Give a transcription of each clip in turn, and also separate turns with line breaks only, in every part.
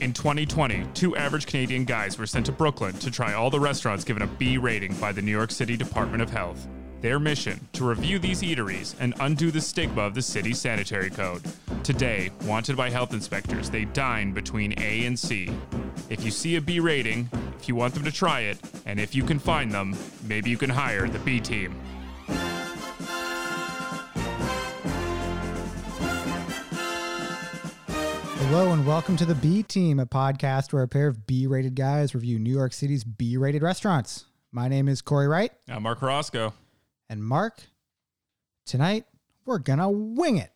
In 2020, two average Canadian guys were sent to Brooklyn to try all the restaurants given a B rating by the New York City Department of Health. Their mission to review these eateries and undo the stigma of the city's sanitary code. Today, wanted by health inspectors, they dine between A and C. If you see a B rating, if you want them to try it, and if you can find them, maybe you can hire the B team.
Hello and welcome to the B Team, a podcast where a pair of B rated guys review New York City's B rated restaurants. My name is Cory Wright.
I'm Mark Roscoe.
And Mark, tonight we're gonna wing it.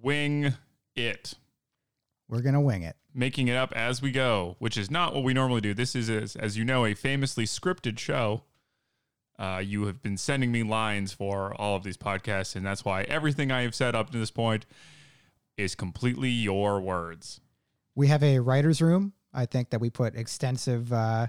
Wing it.
We're gonna wing it.
Making it up as we go, which is not what we normally do. This is, as, as you know, a famously scripted show. Uh, you have been sending me lines for all of these podcasts, and that's why everything I have said up to this point is completely your words.
We have a writer's room. I think that we put extensive uh,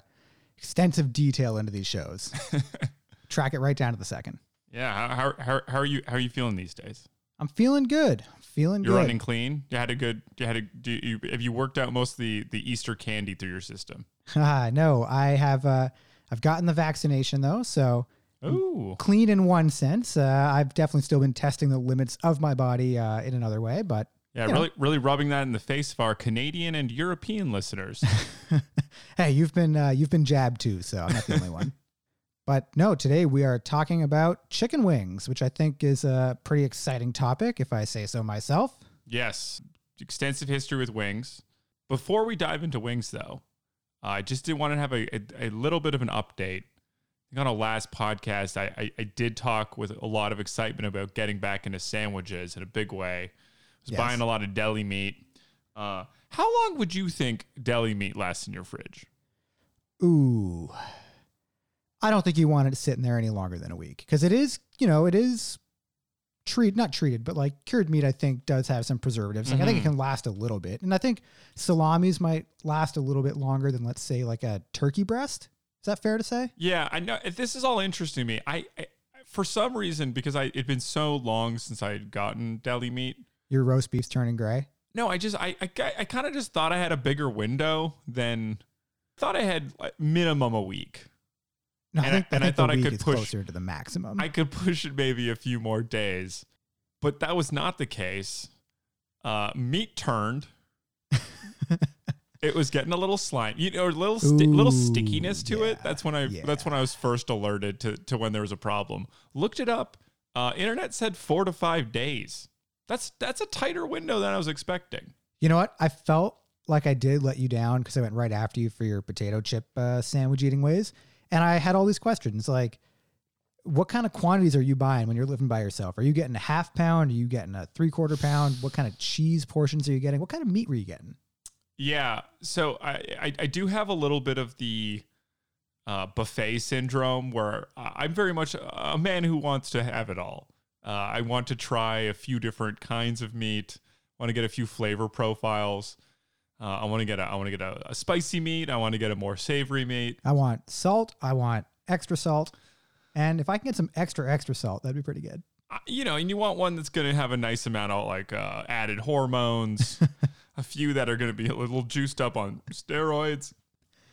extensive detail into these shows. Track it right down to the second.
Yeah, how, how, how are you how are you feeling these days?
I'm feeling good. Feeling good.
You're
good.
running clean. You had a good. You had a. Do you, have you worked out most of the the Easter candy through your system?
Ah, no, I have. Uh, I've gotten the vaccination though, so
Ooh,
clean in one sense. Uh, I've definitely still been testing the limits of my body uh, in another way, but
yeah,
you know.
really, really rubbing that in the face of our Canadian and European listeners.
hey, you've been uh, you've been jabbed too, so I'm not the only one. But no, today we are talking about chicken wings, which I think is a pretty exciting topic, if I say so myself.
yes, extensive history with wings. Before we dive into wings, though, I just did want to have a, a, a little bit of an update. I think on a last podcast, I, I, I did talk with a lot of excitement about getting back into sandwiches in a big way. Was
Yes.
buying a lot of deli meat. Uh, how long would you think deli meat lasts in your fridge?
Ooh, I don't think you want it sitting there any longer than a week because it is, you know, it is treated, not treated, but like cured meat. I think does have some preservatives. Like I think it
Mhm.
can last a little bit, and I think salamis might last a little bit longer than let's say like a turkey breast. Is that fair to say?
Yeah, I know. This is all interesting to me. I, I for some reason, because I it'd been so long since I had gotten deli meat.
Your roast beef's turning gray.
No, I just I I, I kind of just thought I had a bigger window than thought I had like, minimum a week.
No,
And
I
I-
think, I,
and I
think
thought I could push-
closer to the maximum.
I could push it maybe a few more days, but that was not the case. Uh, meat turned. it was getting a little slime, you know, a little sti- little stickiness to it. That's when I that's when I was first alerted to to when there was a problem. Looked it up. Uh, internet said four to five days. That's that's a tighter window than I was expecting.
you know what? I felt like I did let you down because I went right after you for your potato chip uh, sandwich eating ways, and I had all these questions like, what kind of quantities are you buying when you're living by yourself? Are you getting a half pound? Are you getting a three quarter pound? What kind of cheese portions are you getting? What kind of meat were you getting?
Yeah, so I, I I do have a little bit of the uh, buffet syndrome where I'm very much a man who wants to have it all. Uh, I want to try a few different kinds of meat. Want to get a few flavor profiles. Uh, I want to get a I want to get a, a spicy meat. I want to get a more savory meat.
I want salt. I want extra salt, and if I can get some extra extra salt, that'd be pretty good.
Uh, you know, and you want one that's going to have a nice amount of like uh, added hormones, a few that are going to be a little juiced up on steroids.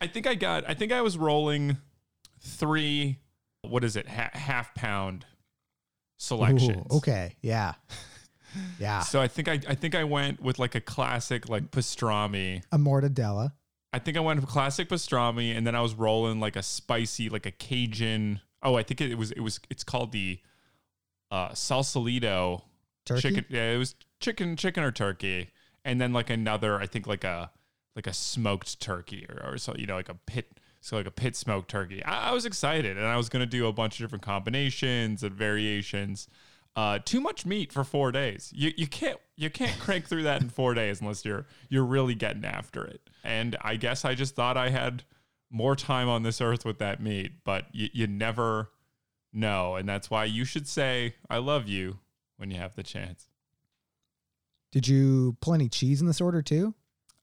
I think I got, I think I was rolling three, what is it, ha- half pound selections.
Ooh, okay, yeah, yeah.
So I think I, I think I went with like a classic like pastrami.
A mortadella.
I think I went with classic pastrami, and then I was rolling like a spicy, like a Cajun. Oh, I think it was, it was, it's called the uh, Salsalito
Turkey?
chicken yeah it was chicken chicken or turkey and then like another i think like a like a smoked turkey or, or so you know like a pit so like a pit smoked turkey. I, I was excited and i was to do a bunch of different combinations and variations. Uh too much meat for four days. You you can't you can't crank through that in four days unless you're you're really getting after it. And i guess i just thought i had more time on this earth with that meat but you, you never know. And that's why you should say i love you when you have the chance.
Did you pull any cheese in this order too?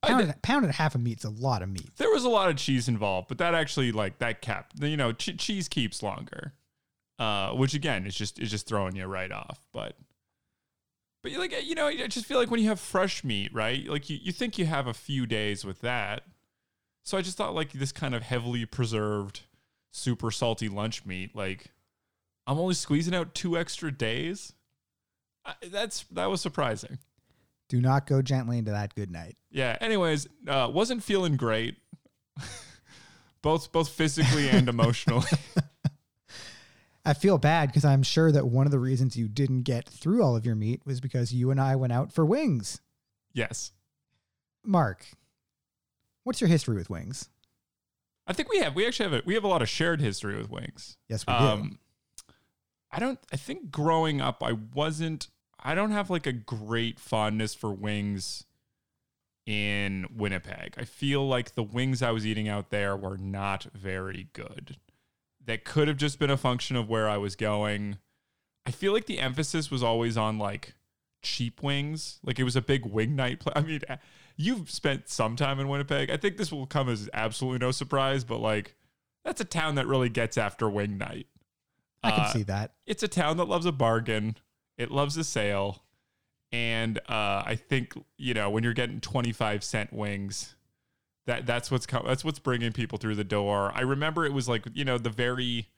Pound, and, pound and a half of meat meat's a lot of meat.
There was a lot of cheese involved, but that actually like that kept you know che- cheese keeps longer, uh, which again is just is just throwing you right off. But But you like you know, I just feel like when you have fresh meat, right? Like you, you think you have a few days with that. So I just thought like this kind of heavily preserved, super salty lunch meat, like I'm only squeezing out two extra days. I, that's that was surprising.
Do not go gently into that good night.
Yeah. Anyways, uh, wasn't feeling great, both both physically and emotionally.
I feel bad because I'm sure that one of the reasons you didn't get through all of your meat was because you and I went out for wings.
yes,
Mark, what's your history with wings?
I think we have we actually have a, we have a lot of shared history with wings.
Yes, we do.
Um, I don't. I think growing up, I wasn't. I don't have like a great fondness for wings in Winnipeg. I feel like the wings I was eating out there were not very good. That could have just been a function of where I was going. I feel like the emphasis was always on like cheap wings. Like it was a big wing night. Pl- I mean, you've spent some time in Winnipeg. I think this will come as absolutely no surprise, but like that's a town that really gets after wing night.
I can
uh,
see that.
It's a town that loves a bargain. It loves a sale. And uh, I think, you know, when you're getting 25 cent wings, that that's what's that's what's bringing people through the door. I remember it was like, you know, the very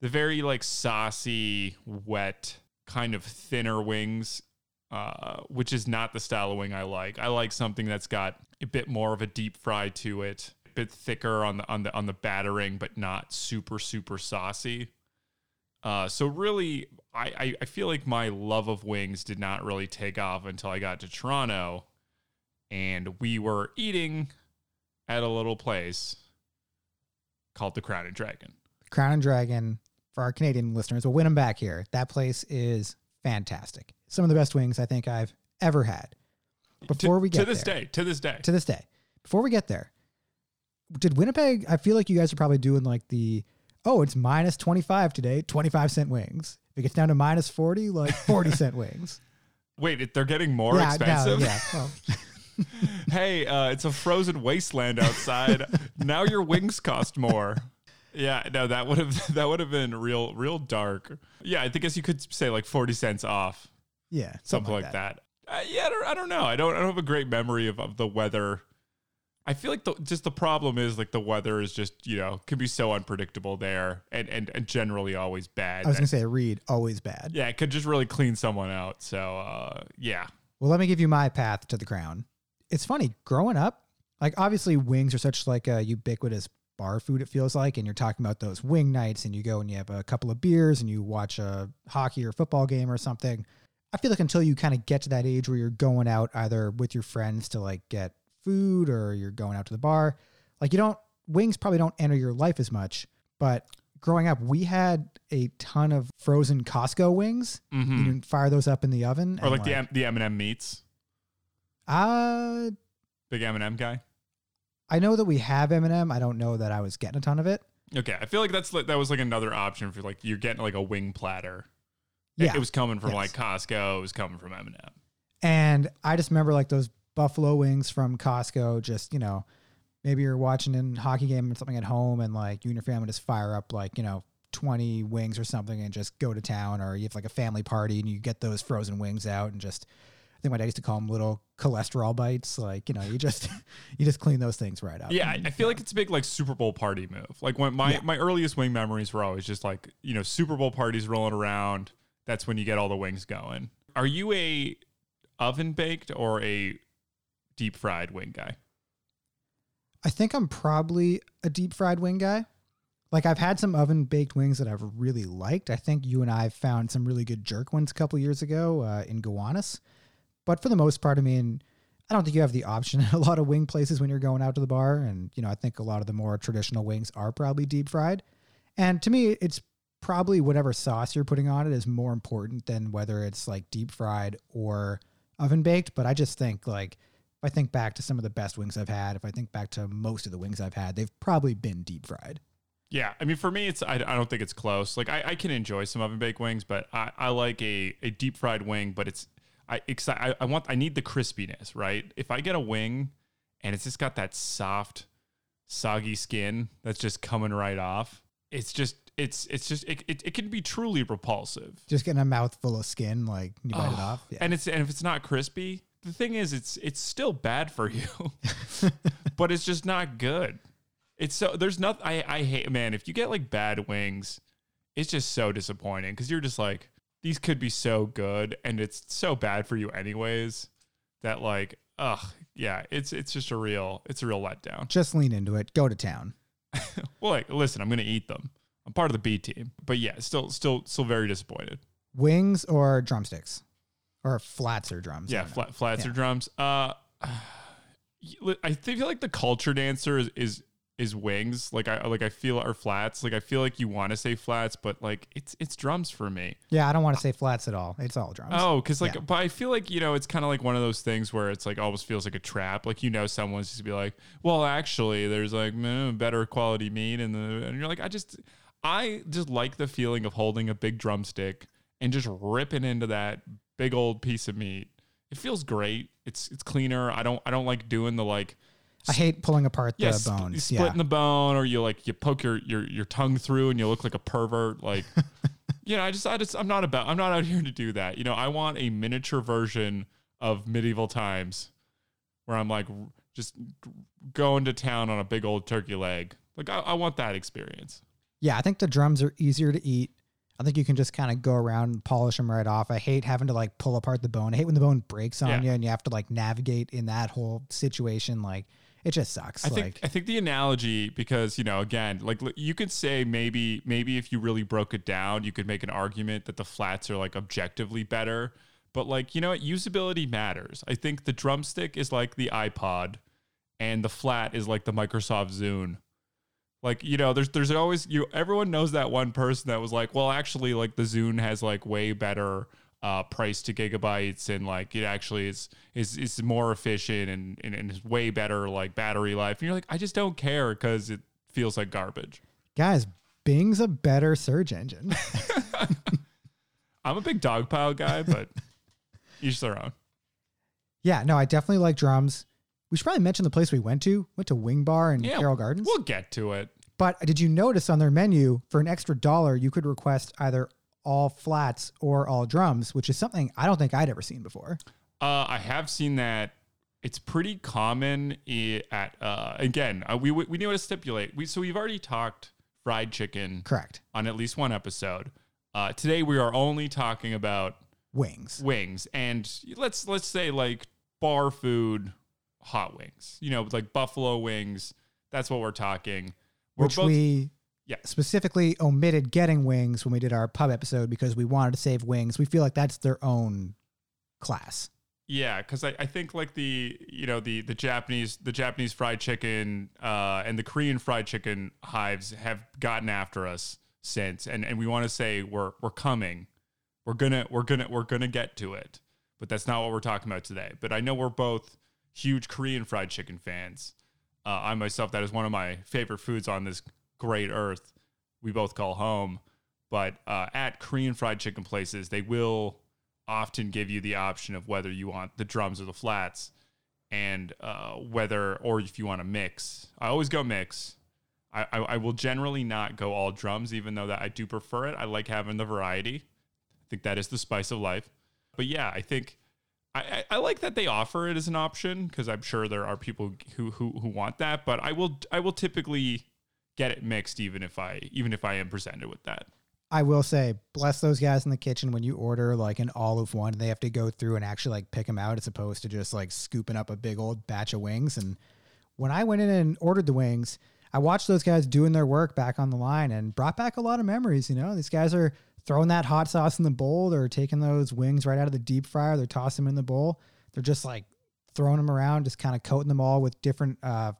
the very like saucy, wet, kind of thinner wings uh, which is not the style of wing I like. I like something that's got a bit more of a deep fry to it, a bit thicker on the on the on the battering, but not super super saucy. Uh, so really, I, I I feel like my love of wings did not really take off until I got to Toronto, and we were eating at a little place called the Crown and Dragon.
Crown and Dragon, for our Canadian listeners, we'll win them back here. That place is fantastic. Some of the best wings I think I've ever had. Before
to,
we get
to this
there,
day, to this day,
to this day, before we get there, did Winnipeg? I feel like you guys are probably doing like the oh, it's minus twenty five today, twenty five cent wings. If it gets down to minus forty, like forty cent wings.
wait, they're getting more
yeah, no,
expensive.
yeah. Well,
hey, uh, it's a frozen wasteland outside. now your wings cost more. Yeah, no, that would have that would have been real real dark. Yeah, I think guess you could say like forty cents off,
yeah,
something, like that. Uh, yeah, I don't, I don't know. I don't I don't have a great memory of, of the weather. I feel like the just the problem is like the weather is just you know can be so unpredictable there and and, and generally always bad.
I was gonna say read always bad.
yeah, it could just really clean someone out. So uh, yeah,
Well, let me give you my path to the crown. It's funny growing up. Like obviously, wings are such like a ubiquitous bar food. It feels like, and you're talking about those wing nights, and you go and you have a couple of beers, and you watch a hockey or football game or something. I feel like until you kind of get to that age where you're going out either with your friends to like get food or you're going out to the bar, like you don't wings probably don't enter your life as much. But growing up, we had a ton of frozen Costco wings.
Mhm.
You can fire those up in the oven,
or
and,
like the M- the M and M meats.
uh
Big M and M guy.
I know that we have M&M. I don't know that I was getting a ton of it.
Okay, I feel like that's like, that was like another option for like you're getting like a wing platter. It-
Yeah.
it, was coming from
Yes.
like Costco. It was coming from M and M.
And I just remember like those buffalo wings from Costco. Just you know, maybe you're watching a hockey game or something at home, and like you and your family just fire up like you know 20 wings or something, and just go to town. Or you have like a family party, and you get those frozen wings out, and just I think my dad used to call them little cholesterol bites. Like you know, you just you just clean those things right up.
Yeah, I,
And,
I feel like it's a big like Super Bowl party move. Like when my
Yeah.
my earliest wing memories were always just like you know Super Bowl parties rolling around. That's when you get all the wings going. Are you a oven baked or a deep fried wing guy?
I think I'm probably a deep fried wing guy. Like I've had some oven baked wings that I've really liked. I think you and I found some really good jerk ones a couple years ago uh, in Gowanus. But for the most part, I mean, I don't think you have the option at a lot of wing places when you're going out to the bar. And, you know, I think a lot of the more traditional wings are probably deep fried. And to me, it's probably whatever sauce you're putting on it is more important than whether it's like deep fried or oven baked. But I just think like if I think back to some of the best wings I've had, if I think back to most of the wings I've had, they've probably been deep fried.
Yeah, I mean, for me, it's I, I don't think it's close. Like I, I can enjoy some oven baked wings, but I, I like a, a deep fried wing. But it's I, I I want I need the crispiness, right? If I get a wing and it's just got that soft, soggy skin that's just coming right off, it's just it's it's just it, it, it can be truly repulsive.
Just getting a mouthful of skin, like you bite it off. Yeah.
And it's and if it's not crispy, the thing is it's it's still bad for you. but it's just not good. It's so there's nothing I I hate man, if you get like bad wings, it's just so disappointing cuz you're just like these could be so good and it's so bad for you anyways that like ugh yeah, it's it's just a real it's a real letdown.
Just lean into it. Go to town.
Well, like listen, I'm going to eat them. I'm part of the B team. But yeah, still still still very disappointed.
Wings or drumsticks, or flats or drums.
Yeah, flat, flats
Yeah.
or drums. Uh, I feel like the culture dancer is, is is wings. Like I like I feel or flats. Like I feel like you want to say flats, but like it's it's drums for me.
Yeah, I don't want to say flats at all. It's all drums.
Oh, because like,
Yeah.
but I feel like you know it's kind of like one of those things where it's like almost feels like a trap. Like you know someone's just to be like, well, actually, there's like mm, better quality meat, and the and you're like, I just I just like the feeling of holding a big drumstick and just ripping into that big old piece of meat. It feels great. It's it's cleaner. I don't I don't like doing the like
I hate pulling apart the
yeah, sp-
bones.
splitting
yeah.
the bone, or you like you poke your, your your tongue through and you look like a pervert. Like, you know, I just I just I'm not about I'm not out here to do that. You know, I want a miniature version of medieval times where I'm like just going to town on a big old turkey leg. Like, I, I want that experience.
Yeah, I think the drums are easier to eat. I think you can just kind of go around and polish them right off. I hate having to like pull apart the bone. I hate when the bone breaks on
Yeah.
you and you have to like navigate in that whole situation. Like it just sucks.
I
like
think I think the analogy because you know again like you could say maybe maybe if you really broke it down you could make an argument that the flats are like objectively better but like you know what usability matters I think the drumstick is like the iPod and the flat is like the Microsoft Zune like you know there's there's always you everyone knows that one person that was like well actually like the Zune has like way better uh, price to gigabytes and like it actually is is is more efficient and, and and is way better like battery life and you're like I just don't care because it feels like garbage.
guys, Bing's a better search engine.
I'm a big Dogpile guy, but each their own.
yeah, no, I definitely like drums. We should probably mention the place we went to. Went to Wing Bar in
Yeah,
Carroll Gardens.
We'll get to it.
But did you notice on their menu for an extra dollar you could request either all flats or all drums, which is something I don't think I'd ever seen before.
Uh, I have seen that. It's pretty common at uh, again. Uh, we we need to stipulate. We so we've already talked fried chicken
Correct.
on at least one episode. Uh, today we are only talking about
Wings.
wings, and let's let's say like bar food, hot wings. You know, like buffalo wings. That's what we're talking. We're
which
both-
we
Yeah.
specifically omitted getting wings when we did our pub episode because we wanted to save wings. We feel like that's their own class.
Yeah, because I, I think like the you know the the Japanese the Japanese fried chicken uh, and the Korean fried chicken hives have gotten after us since, and and we want to say we're we're coming, we're gonna we're gonna we're gonna get to it, but that's not what we're talking about today. But I know we're both huge Korean fried chicken fans. Uh, I myself that is one of my favorite foods on this great earth. We both call home. But uh, at Korean fried chicken places, they will often give you the option of whether you want the drums or the flats and uh, whether or if you want to mix. I always go mix. I, I, I will generally not go all drums even though that i do prefer it. I like having the variety. I think that is the spice of life. But yeah i think i, I, like that they offer it as an option because i'm sure there are people who, who who want that but i will i will typically get it mixed even if i even if i am presented with that
I will say, bless those guys in the kitchen when you order like an all of one. They have to go through and actually like pick them out as opposed to just like scooping up a big old batch of wings. And when I went in and ordered the wings, I watched those guys doing their work back on the line and brought back a lot of memories. You know, these guys are throwing that hot sauce in the bowl. They're taking those wings right out of the deep fryer. They're tossing them in the bowl. They're just like throwing them around, just kind of coating them all with different uh,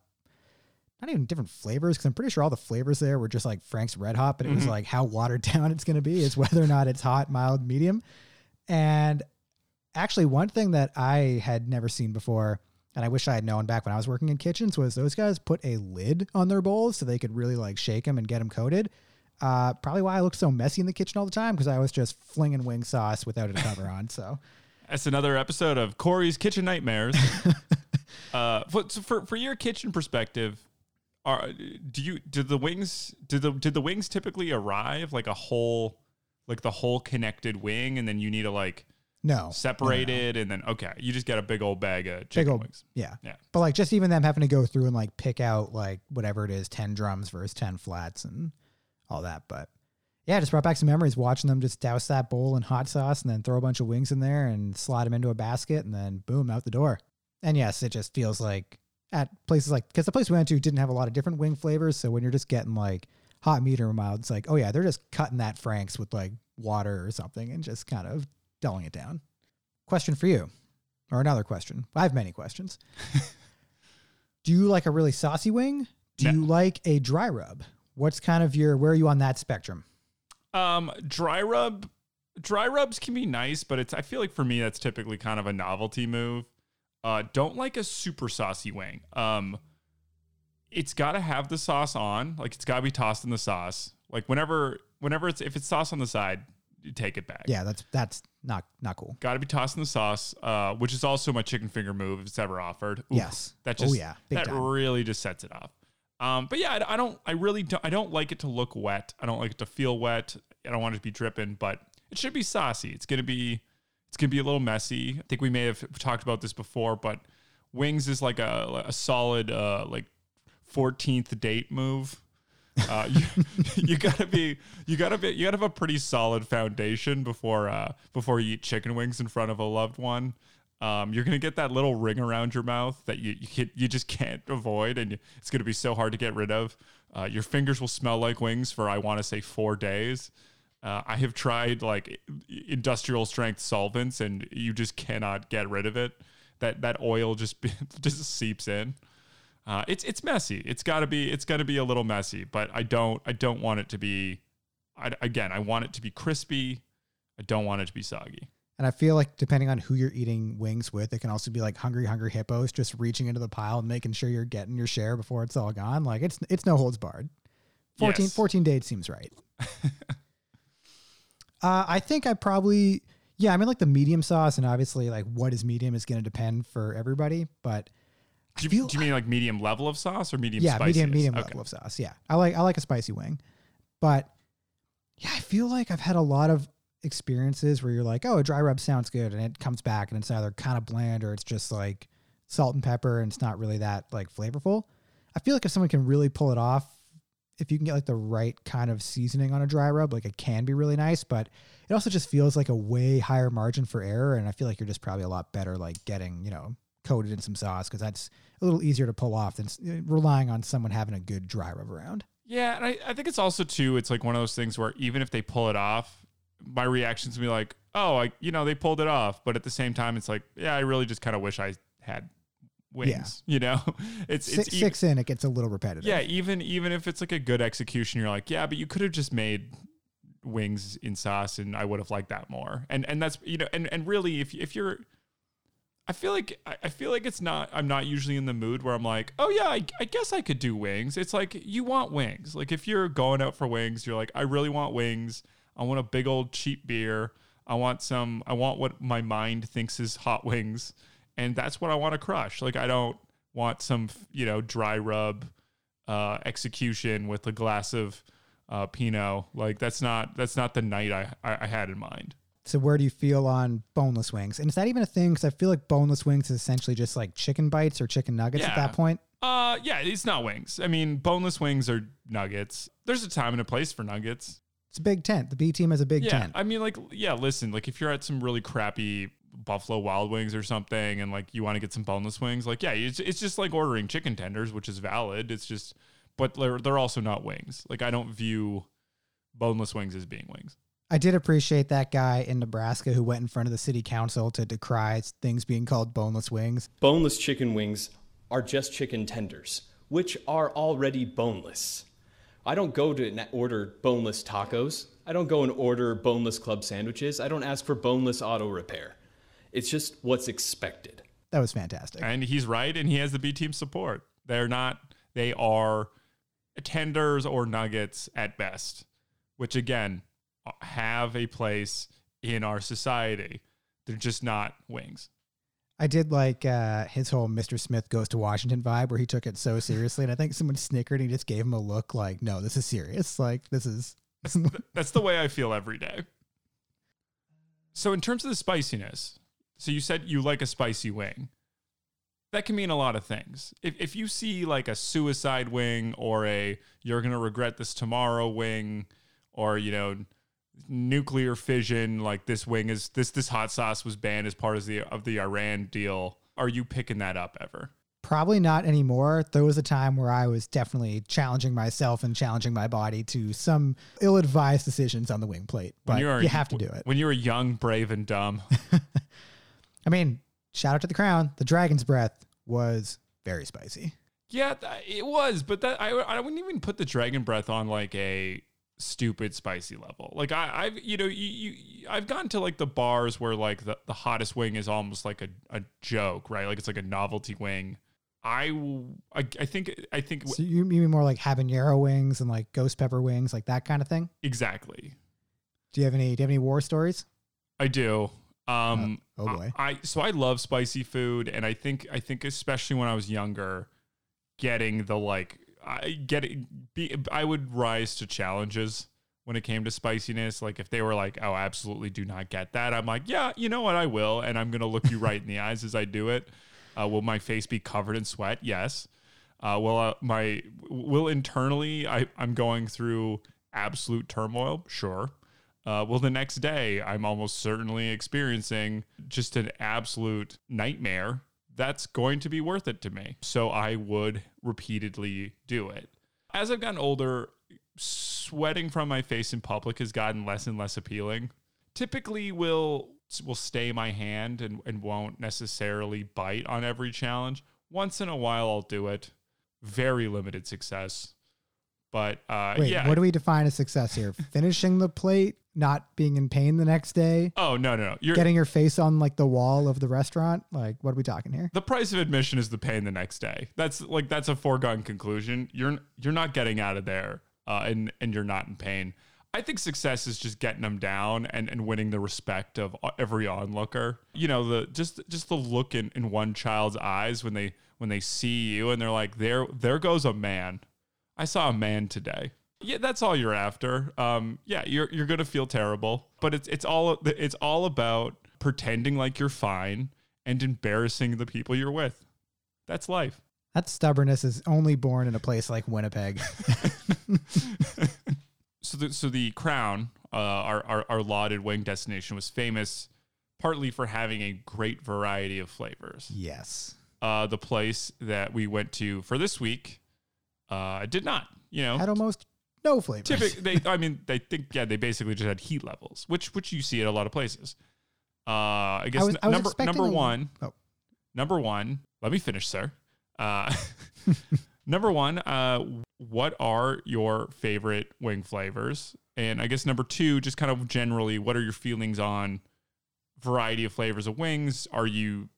not even different flavors because I'm pretty sure all the flavors there were just like Frank's Red Hot, but it was like how watered down it's going to be is whether or not it's hot, mild, medium. And actually, one thing that I had never seen before, and I wish I had known back when I was working in kitchens, was those guys put a lid on their bowls so they could really like shake them and get them coated. Uh, probably why I look so messy in the kitchen all the time because I was just flinging wing sauce without a cover on. So
That's another episode of Cory's Kitchen Nightmares. uh, for, so for for your kitchen perspective, are do you did the wings did the did the wings typically arrive like a whole like the whole connected wing and then you need to like
No.
separate
no, no,
and then okay you just get a big old bag of chicken
old-
wings
Yeah.
Yeah.
But like just even them having to go through and like pick out like whatever it is, 10 drums versus 10 flats and all that. But yeah, just brought back some memories watching them just douse that bowl in hot sauce and then throw a bunch of wings in there and slide them into a basket and then boom, out the door. And yes, it just feels like at places like, because the place we went to didn't have a lot of different wing flavors. So when you're just getting like hot, meat or mild, it's like, oh yeah, they're just cutting that Frank's with like water or something and just kind of dulling it down. Question for you, or another question. I have many questions. Do you like a really saucy wing? Do
No.
you like a dry rub? What's kind of your where are you on that spectrum?
um dry rub dry rubs can be nice but it's i feel like for me that's typically kind of a novelty move uh don't like a super saucy wing um it's got to have the sauce on like it's got to be tossed in the sauce like whenever whenever it's if it's sauce on the side you take it back
Yeah, that's that's not not cool.
Got to be tossed in the sauce, uh, which is also my chicken finger move if it's ever offered. Oof,
Yes.
that
Oh,
just
yeah. Big
that
time.
really just sets it off. Um, but yeah, I, I don't, I really don't, I don't like it to look wet. I don't like it to feel wet. I don't want it to be dripping, but it should be saucy. It's gonna be, it's gonna be a little messy. I think we may have talked about this before, but wings is like a a solid uh, like 14th date move. Uh, you, you gotta be, you gotta be, you gotta have a pretty solid foundation before, uh, before you eat chicken wings in front of a loved one. Um, you're gonna get that little ring around your mouth that you you, can, you just can't avoid, and it's gonna be so hard to get rid of. Uh, your fingers will smell like wings for I want to say four days. Uh, I have tried like industrial strength solvents, and you just cannot get rid of it. That that oil just just seeps in. Uh, it's it's messy. It's got to be it's to be a little messy, but I don't I don't want it to be. I, again, I want it to be crispy. I don't want it to be soggy.
And I feel like depending on who you're eating wings with, it can also be like hungry, hungry hippos just reaching into the pile and making sure you're getting your share before it's all gone. Like it's it's no holds barred. 14,
Yes.
14 dates seems right. uh, I think I probably yeah, I mean like the medium sauce, and obviously like what is medium is going to depend for everybody. But
Do you,
feel-
do you mean like medium level of sauce or medium?
yeah, medium medium
Okay.
level of sauce. Yeah, I like I like a spicy wing, but yeah, I feel like I've had a lot of experiences where you're like, oh, a dry rub sounds good, and it comes back and it's either kind of bland or it's just like salt and pepper, and it's not really that like flavorful. I feel like if someone can really pull it off, if you can get like the right kind of seasoning on a dry rub, like it can be really nice, but it also just feels like a way higher margin for error, and I feel like you're just probably a lot better like getting you know coated in some sauce because that's a little easier to pull off than uh, relying on someone having a good dry rub around.
Yeah, and I, I think it's also too. It's like one of those things where even if they pull it off, my reaction's gonna be like, oh, I you know they pulled it off, but at the same time, it's like, yeah, I really just kind of wish I had wings. You know, it's
Six,
it's
six in, it gets a little repetitive.
yeah, even even if it's like a good execution, you're like, yeah, but you could have just made wings in sauce, and I would have liked that more. And and that's you know, and and really, if if you're, I feel like I I feel like it's not. I'm not usually in the mood where I'm like, oh yeah, I, I guess I could do wings. It's like you want wings. Like if you're going out for wings, you're like, I really want wings. I want a big old cheap beer. I want some. I want what my mind thinks is hot wings, and that's what I want to crush. Like I don't want some you know dry rub uh, execution with a glass of uh, Pinot. Like that's not that's not the night I, I, I had in mind.
So where do you feel on boneless wings? And is that even a thing? Because I feel like boneless wings is essentially just like chicken bites or chicken nuggets at that point.
Uh, yeah, it's not wings. I mean, boneless wings are nuggets. There's a time and a place for nuggets.
It's a big tent. The B team has a big
yeah,
tent.
I mean, like, yeah. Listen, like, if you're at some really crappy Buffalo Wild Wings or something, and like you want to get some boneless wings, like, yeah, it's it's just like ordering chicken tenders, which is valid. It's just, but they're they're also not wings. Like, I don't view boneless wings as being wings.
I did appreciate that guy in Nebraska who went in front of the city council to decry things being called boneless wings.
Boneless chicken wings are just chicken tenders, which are already boneless. I don't go to order boneless tacos. I don't go and order boneless club sandwiches. I don't ask for boneless auto repair. It's just what's expected.
That was fantastic.
And he's right, and he has the B team support. They're not, they are tenders or nuggets at best, which again uh, have a place in our society. They're just not wings.
I did like uh, his whole Mr. Smith goes to Washington vibe where he took it so seriously. And I think someone snickered and he just gave him a look like, no, this is serious. Like, this is.
That's the way I feel every day. So, in terms of the spiciness, so you said you like a spicy wing. That can mean a lot of things. If, if you see like a suicide wing or a you're going to regret this tomorrow wing or, you know, nuclear fission, like this wing is this this hot sauce was banned as part of the of the Iran deal. Are you picking that up ever?
Probably not anymore. There was a time where I was definitely challenging myself and challenging my body to some ill-advised decisions on the wing plate. But you, are, you have to do it.
When you were young, brave, and dumb.
I mean, shout out to the crown. The dragon's breath was very spicy.
Yeah, it was, but that I I wouldn't even put the dragon breath on like a stupid spicy level. Like I, I've you know you, you I've gone to like the bars where like the, the hottest wing is almost like a, a joke, right? Like it's like a novelty wing. I, I, I think I think
so you mean more like habanero wings and like ghost pepper wings, like that kind of thing.
Exactly.
Do you have any? Do you have any war stories?
I do. Um, uh, oh boy. I, I so I love spicy food, and I think I think especially when I was younger, getting the like I get it. Be, I would rise to challenges when it came to spiciness. Like if they were like, "Oh, absolutely, do not get that," I'm like, "Yeah, you know what? I will," and I'm gonna look you right in the eyes as I do it. Uh, will my face be covered in sweat? Yes. Uh, will uh, my will internally I I'm going through absolute turmoil? Sure. Uh, well, the next day I'm almost certainly experiencing just an absolute nightmare that's going to be worth it to me. So I would repeatedly do it. As I've gotten older, sweating from my face in public has gotten less and less appealing. Typically will will stay my hand and, and won't necessarily bite on every challenge. Once in a while I'll do it. Very limited success. But uh,
Wait,
yeah.
what do we define as success here? Finishing the plate, not being in pain the next day.
Oh no, no, no!
You're getting your face on like the wall of the restaurant. Like, what are we talking here?
The price of admission is the pain the next day. That's like that's a foregone conclusion. You're you're not getting out of there, uh, and and you're not in pain. I think success is just getting them down and, and winning the respect of every onlooker. You know, the just just the look in, in one child's eyes when they when they see you and they're like, there there goes a man. I saw a man today yeah, that's all you're after. Um, yeah, you're you're gonna feel terrible, but it's it's all it's all about pretending like you're fine and embarrassing the people you're with. That's life.
That stubbornness is only born in a place like Winnipeg.
so the so the Crown, uh, our, our our lauded wing destination, was famous partly for having a great variety of flavors.
Yes.
Uh, the place that we went to for this week uh, did not. You know,
had almost no flavors.
Typically, they, I mean, they think yeah, they basically just had heat levels, which which you see at a lot of places. Uh, I guess I was, n- number number one, oh. number one. Let me finish, sir. Uh, number one, uh, what are your favorite wing flavors? And I guess number two, just kind of generally, what are your feelings on variety of flavors of wings? Are you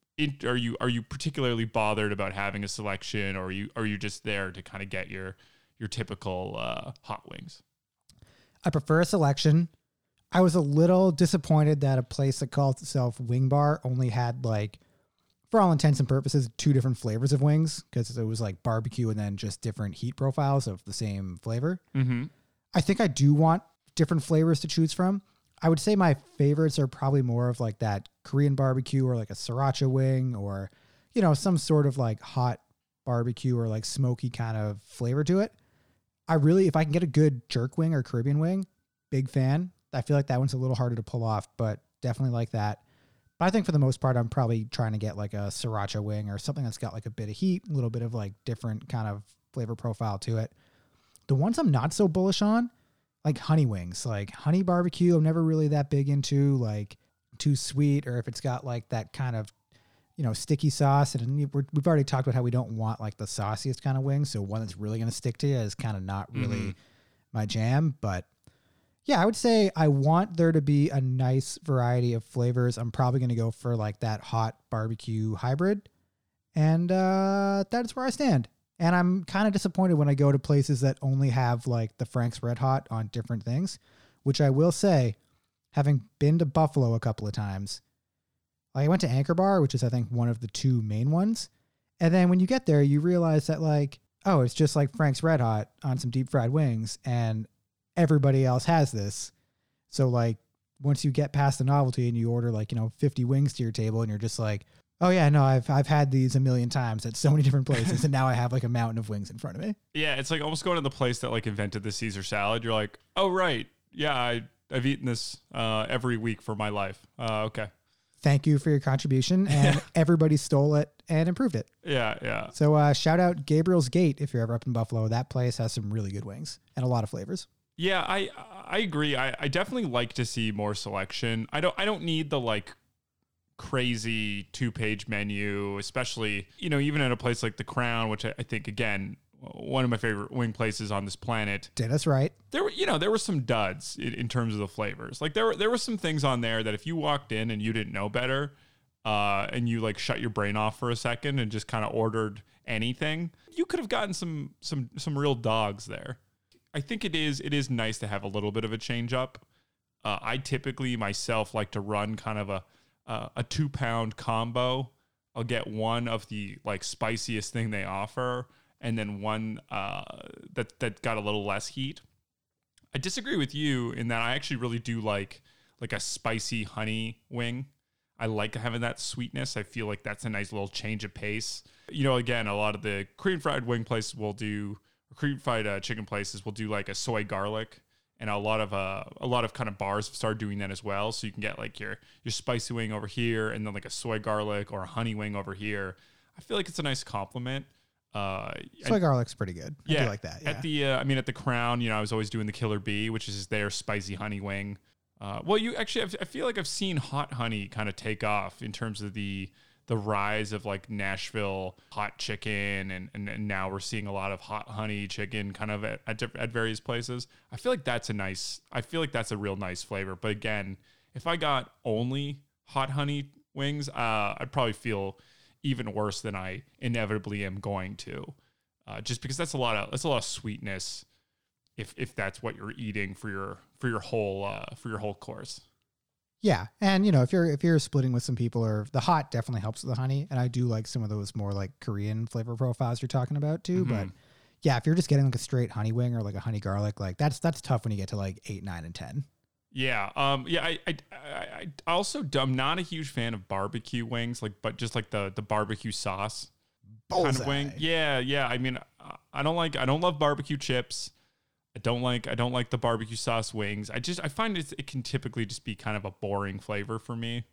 are you are you particularly bothered about having a selection, or are you are you just there to kind of get your your typical uh, hot wings?
I prefer a selection. I was a little disappointed that a place that calls itself Wing Bar only had like, for all intents and purposes, two different flavors of wings because it was like barbecue and then just different heat profiles of the same flavor.
Mm-hmm.
I think I do want different flavors to choose from. I would say my favorites are probably more of like that Korean barbecue or like a sriracha wing or, you know, some sort of like hot barbecue or like smoky kind of flavor to it. I really, if I can get a good jerk wing or Caribbean wing, big fan. I feel like that one's a little harder to pull off, but definitely like that. But I think for the most part, I'm probably trying to get like a sriracha wing or something that's got like a bit of heat, a little bit of like different kind of flavor profile to it. The ones I'm not so bullish on, like honey wings, like honey barbecue, I'm never really that big into, like too sweet, or if it's got like that kind of you know, sticky sauce. And we have already talked about how we don't want like the sauciest kind of wings. So one that's really going to stick to you is kind of not really mm-hmm. my jam. But yeah, I would say I want there to be a nice variety of flavors. I'm probably going to go for like that hot barbecue hybrid. And uh, that's where I stand. And I'm kind of disappointed when I go to places that only have like the Frank's Red Hot on different things, which I will say, having been to Buffalo a couple of times, Like I went to Anchor Bar, which is I think one of the two main ones. And then when you get there, you realize that like, oh, it's just like Frank's Red Hot on some deep fried wings, and everybody else has this. So like once you get past the novelty and you order like, you know, 50 wings to your table and you're just like, oh yeah, no, I've I've had these a million times at so many different places and now I have like a mountain of wings in front of me.
Yeah, it's like almost going to the place that like invented the Caesar salad. You're like, oh right, yeah, I I've eaten this uh, every week for my life. Uh, okay.
Thank you for your contribution and everybody stole it and improved it.
Yeah, yeah.
So uh, shout out Gabriel's Gate if you're ever up in Buffalo. That place has some really good wings and a lot of flavors.
Yeah, I I agree. I, I definitely like to see more selection. I don't I don't need the like crazy two page menu, especially you know even at a place like the Crown, which I, I think again one of my favorite wing places on this planet.
Us right.
There were you know there were some duds in, in terms of the flavors. Like there were there were some things on there that if you walked in and you didn't know better, uh, and you like shut your brain off for a second and just kind of ordered anything, you could have gotten some some some real dogs there. I think it is it is nice to have a little bit of a change up. Uh, I typically myself like to run kind of a uh, a two pound combo. I'll get one of the like spiciest thing they offer, and then one uh, that that got a little less heat. I disagree with you in that I actually really do like like a spicy honey wing. I like having that sweetness. I feel like that's a nice little change of pace. You know, again, a lot of the Korean fried wing places will do Korean fried uh, chicken places will do like a soy garlic, and a lot of uh, a lot of kind of bars have started doing that as well. So you can get like your your spicy wing over here, and then like a soy garlic or a honey wing over here. I feel like it's a nice compliment. Uh,
Soy garlic's pretty good. I
yeah,
do like that. Yeah.
At the, uh, I mean, at the Crown, you know, I was always doing the Killer Bee, which is their spicy honey wing. Uh, well, you actually, I've, I feel like I've seen hot honey kind of take off in terms of the the rise of like Nashville hot chicken, and, and, and now we're seeing a lot of hot honey chicken kind of at, at, at various places. I feel like that's a nice, I feel like that's a real nice flavor. But again, if I got only hot honey wings, uh, I'd probably feel even worse than I inevitably am going to, uh, just because that's a lot of that's a lot of sweetness. If if that's what you're eating for your for your whole uh, for your whole course.
Yeah, and you know if you're if you're splitting with some people, or the hot definitely helps with the honey, and I do like some of those more like Korean flavor profiles you're talking about too. But yeah, if you're just getting like a straight honey wing or like a honey garlic, like that's that's tough when you get to like eight, nine, and ten.
Yeah, um, yeah. I, I, I, I also I'm not a huge fan of barbecue wings, like, but just like the the barbecue sauce kind of wing. Yeah, yeah. I mean, I don't like I don't love barbecue chips. I don't like I don't like the barbecue sauce wings. I just I find it it can typically just be kind of a boring flavor for me,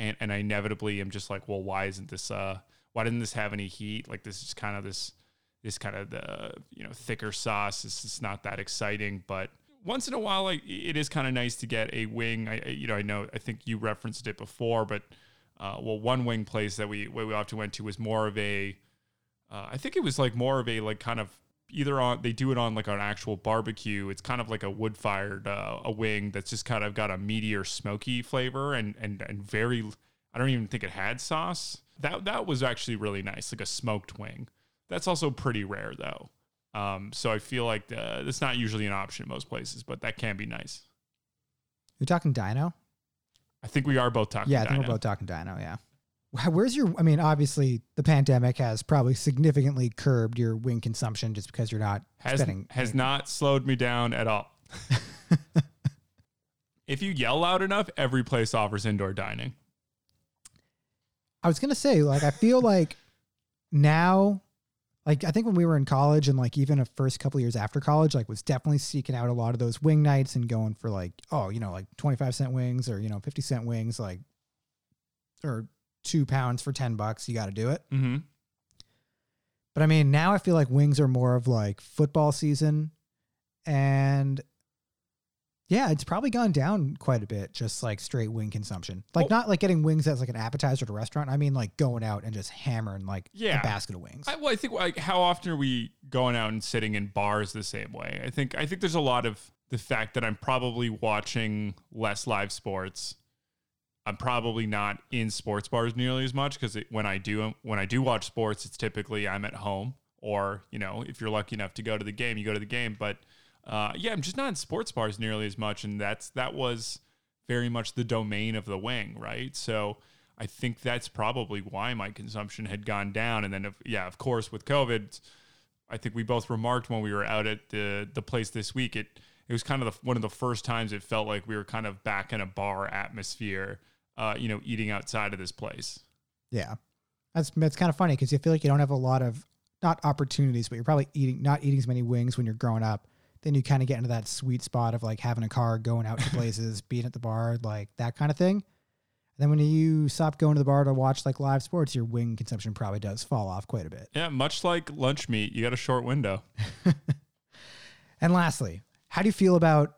and and I inevitably am just like, well, why isn't this uh why didn't this have any heat? Like this is kind of this this kind of the you know thicker sauce. It's just not that exciting, but once in a while, like it is kind of nice to get a wing. I I- you know I know I think you referenced it before, but uh, well, one wing place that we we often went to was more of a uh, I think it was like more of a like kind of either on they do it on like an actual barbecue. It's kind of like a wood fired uh, a wing that's just kind of got a meatier smoky flavor and and and very. I don't even think it had sauce. That that was actually really nice, like a smoked wing. That's also pretty rare though. Um, so I feel like uh, that's not usually an option in most places, but that can be nice.
You're talking Dino?
I think we are both talking.
Yeah, I think
Dino.
we're both talking Dino. Yeah. Wh- Where's your? I mean, obviously, the pandemic has probably significantly curbed your wing consumption just because you're not
has
spending.
has not slowed me down at all. if you yell loud enough, every place offers indoor dining.
I was gonna say, like, I feel like now, like, I think when we were in college and like even a first couple years after college, like, was definitely seeking out a lot of those wing nights and going for like, oh, you know, like twenty five cent wings or you know fifty cent wings, like, or two pounds for ten bucks. You got to do it.
Mm-hmm.
But I mean, now I feel like wings are more of like football season. And yeah, it's probably gone down quite a bit, just like straight wing consumption. Like, not like getting wings as like an appetizer at a restaurant. I mean, like going out and just hammering like
Yeah.
a basket of wings.
I, well, I think like how often are we going out and sitting in bars the same way? I think I think there's a lot of the fact that I'm probably watching less live sports. I'm probably not in sports bars nearly as much because when I do when I do watch sports, it's typically I'm at home or you know if you're lucky enough to go to the game, you go to the game. But uh, yeah, I'm just not in sports bars nearly as much, and that's that was very much the domain of the wing, right? So I think that's probably why my consumption had gone down. And then, if, yeah, of course, with COVID, I think we both remarked when we were out at the the place this week. It it was kind of the, one of the first times it felt like we were kind of back in a bar atmosphere. Uh, you know, eating outside of this place.
Yeah, that's that's kind of funny because you feel like you don't have a lot of not opportunities, but you're probably eating not eating as many wings when you're growing up. Then you kind of get into that sweet spot of like having a car, going out to places, being at the bar, like that kind of thing. And then when you stop going to the bar to watch like live sports, your wing consumption probably does fall off quite a bit.
Yeah, much like lunch meat, you got a short window.
And lastly, how do you feel about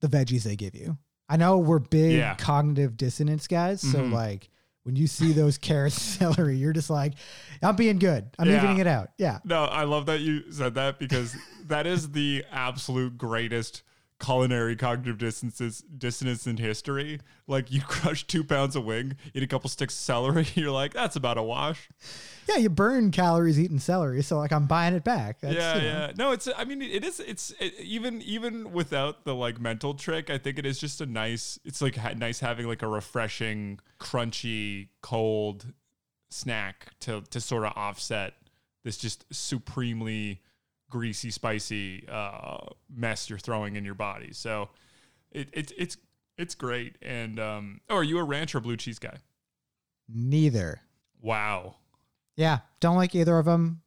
the veggies they give you? I know we're big
Yeah.
cognitive dissonance guys, so
Mhm.
like when you see those carrots, celery, you're just like, I'm being good. I'm
Yeah.
evening it out. Yeah.
No, I love that you said that because that is the absolute greatest culinary cognitive distances, dissonance in history. Like you crush two pounds of wing, eat a couple sticks of celery, you're like, that's about a wash.
Yeah, you burn calories eating celery, so like I'm buying it back. That's,
yeah,
you know,
yeah. No, it's. I mean, it is. It's it, even even without the like mental trick. I think it is just a nice. It's like ha- nice having like a refreshing, crunchy, cold snack to to sort of offset this just supremely greasy, spicy uh, mess you're throwing in your body. So it, it it's it's great. And um, oh, are you a ranch or blue cheese guy?
Neither.
Wow.
Yeah, don't like either of them.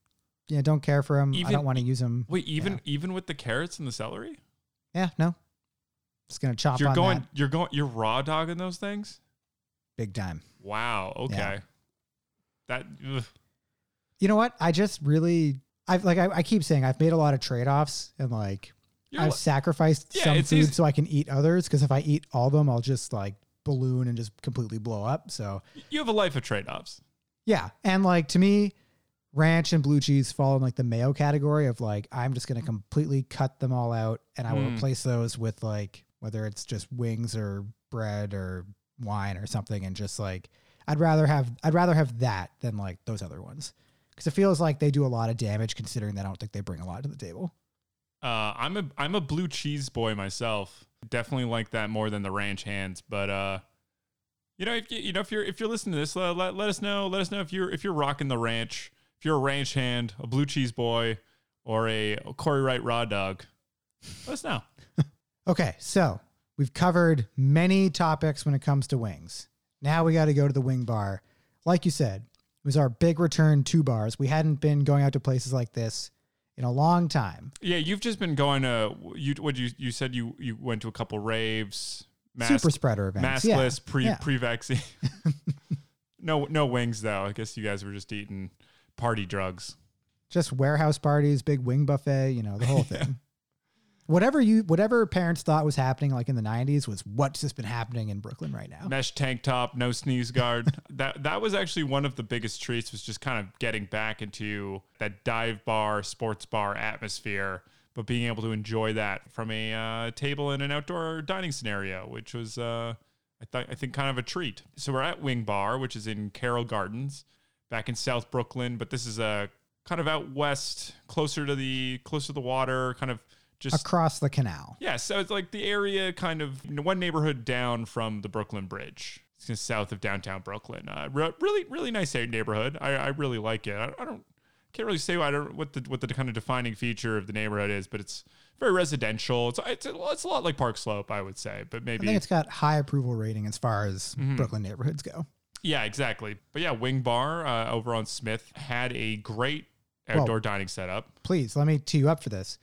Yeah, don't care for them. I don't want to use them.
Wait, even even with the carrots and the celery,
Yeah, no. Just gonna chop
you're
on
going
that
you're going you're raw dogging those things.
big time.
Wow. Okay.
Yeah.
That ugh.
You know what? I just really, I've like I, I keep saying I've made a lot of trade offs and like
You're
I've
li-
sacrificed
Yeah,
some
it's
food
easy-
so I can eat others because if I eat all of them, I'll just like balloon and just completely blow up. So
you have a life of trade offs.
yeah, and like to me, ranch and blue cheese fall in like the mayo category of like I'm just gonna completely cut them all out and I will
Hmm.
replace those with like whether it's just wings or bread or wine or something and just like I'd rather have I'd rather have that than like those other ones because it feels like they do a lot of damage considering that I don't think they bring a lot to the table.
Uh, I'm a I'm a blue cheese boy myself. Definitely like that more than the ranch hands. But uh, you know, if you you know if you're if you're listening to this, let, let, let us know. Let us know if you're if you're rocking the ranch. If you're a ranch hand, a blue cheese boy, or a Cory Wright raw dog, let us know.
Okay, so we've covered many topics when it comes to wings. Now we got to go to the wing bar. Like you said, was our big return to bars. We hadn't been going out to places like this in a long time.
Yeah, you've just been going to you. What you you said you you went to a couple raves, mask,
Super spreader events. Yeah,
maskless pre
yeah.
pre vaccine. no no wings though. I guess you guys were just eating party drugs.
Just warehouse parties, big wing buffet, you know, the whole thing. Whatever you whatever parents thought was happening like in the 90s was what's just been happening in Brooklyn right now.
Mesh tank top, no sneeze guard. that that was actually one of the biggest treats. Was just kind of getting back into that dive bar, sports bar atmosphere, but being able to enjoy that from a uh, table in an outdoor dining scenario, which was uh, I thought I think kind of a treat. So we're at Wing Bar, which is in Carroll Gardens, back in South Brooklyn, but this is a kind of out west, closer to the closer to the water, kind of just
Across the canal.
yeah, so it's like the area kind of you know, one neighborhood down from the Brooklyn Bridge. It's south of downtown Brooklyn. Uh, re- really, really nice neighborhood. I, I really like it. I, I don't can't really say what I don't what the what the kind of defining feature of the neighborhood is, but it's very residential. It's it's a, it's a lot like Park Slope, I would say, but maybe I
think it's got high approval rating as far as
Mm-hmm.
Brooklyn neighborhoods go.
yeah, exactly. But yeah, Wing Bar uh, over on Smith had a great outdoor dining setup.
please let me tee you up for this.